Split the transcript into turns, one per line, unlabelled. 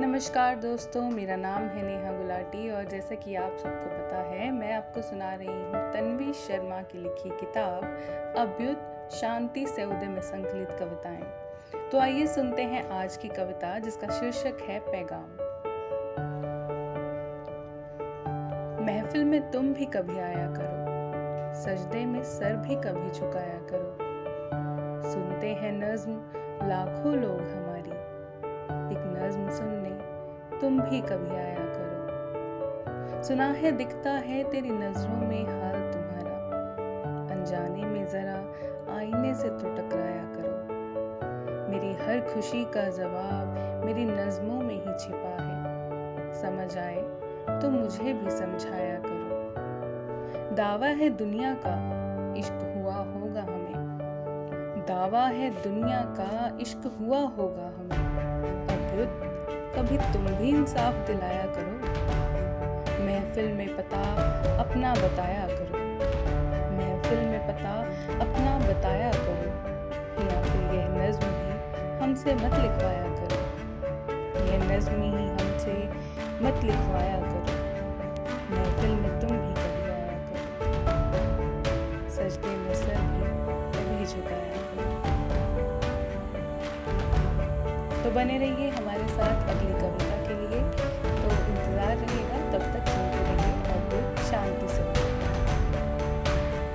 नमस्कार दोस्तों, मेरा नाम है नेहा गुलाटी और जैसा कि आप सबको पता है, मैं आपको सुना रही हूँ तन्वी शर्मा की लिखी किताब अभ्युत शांति से उदय में संकलित कविताएँ। तो आइए सुनते हैं आज की कविता जिसका शीर्षक है पैगाम। महफिल में तुम भी कभी आया करो, सजदे में सर भी कभी झुकाया करो। सुनते हैं नज्म, लाखों लोग एक नज्म सुनने, तुम भी कभी आया करो। सुना है, दिखता है तेरी नज़रों में हाल तुम्हारा। अनजाने में जरा आईने से तो टकराया करो। मेरी हर खुशी का जवाब मेरी नज्मों में ही छिपा है। समझ आए तो मुझे भी समझाया करो। दावा है दुनिया का, इश्क हुआ होगा हमें। दावा है दुनिया का, इश्क हुआ होगा हमें। अद्भुत कभी तुम भी इंसाफ दिलाया करो। महफिल में पता अपना बताया करो। महफिल में पता अपना बताया करो। या फिर यह नज्म भी हमसे मत लिखवाया करो। यह नज्म ही हमसे मत लिखवाया करो। महफिल में तुम भी कभी आया करो। सजदे में सर भी कभी झुकाया करो। तो बने रहिए हमारे साथ अगली कविता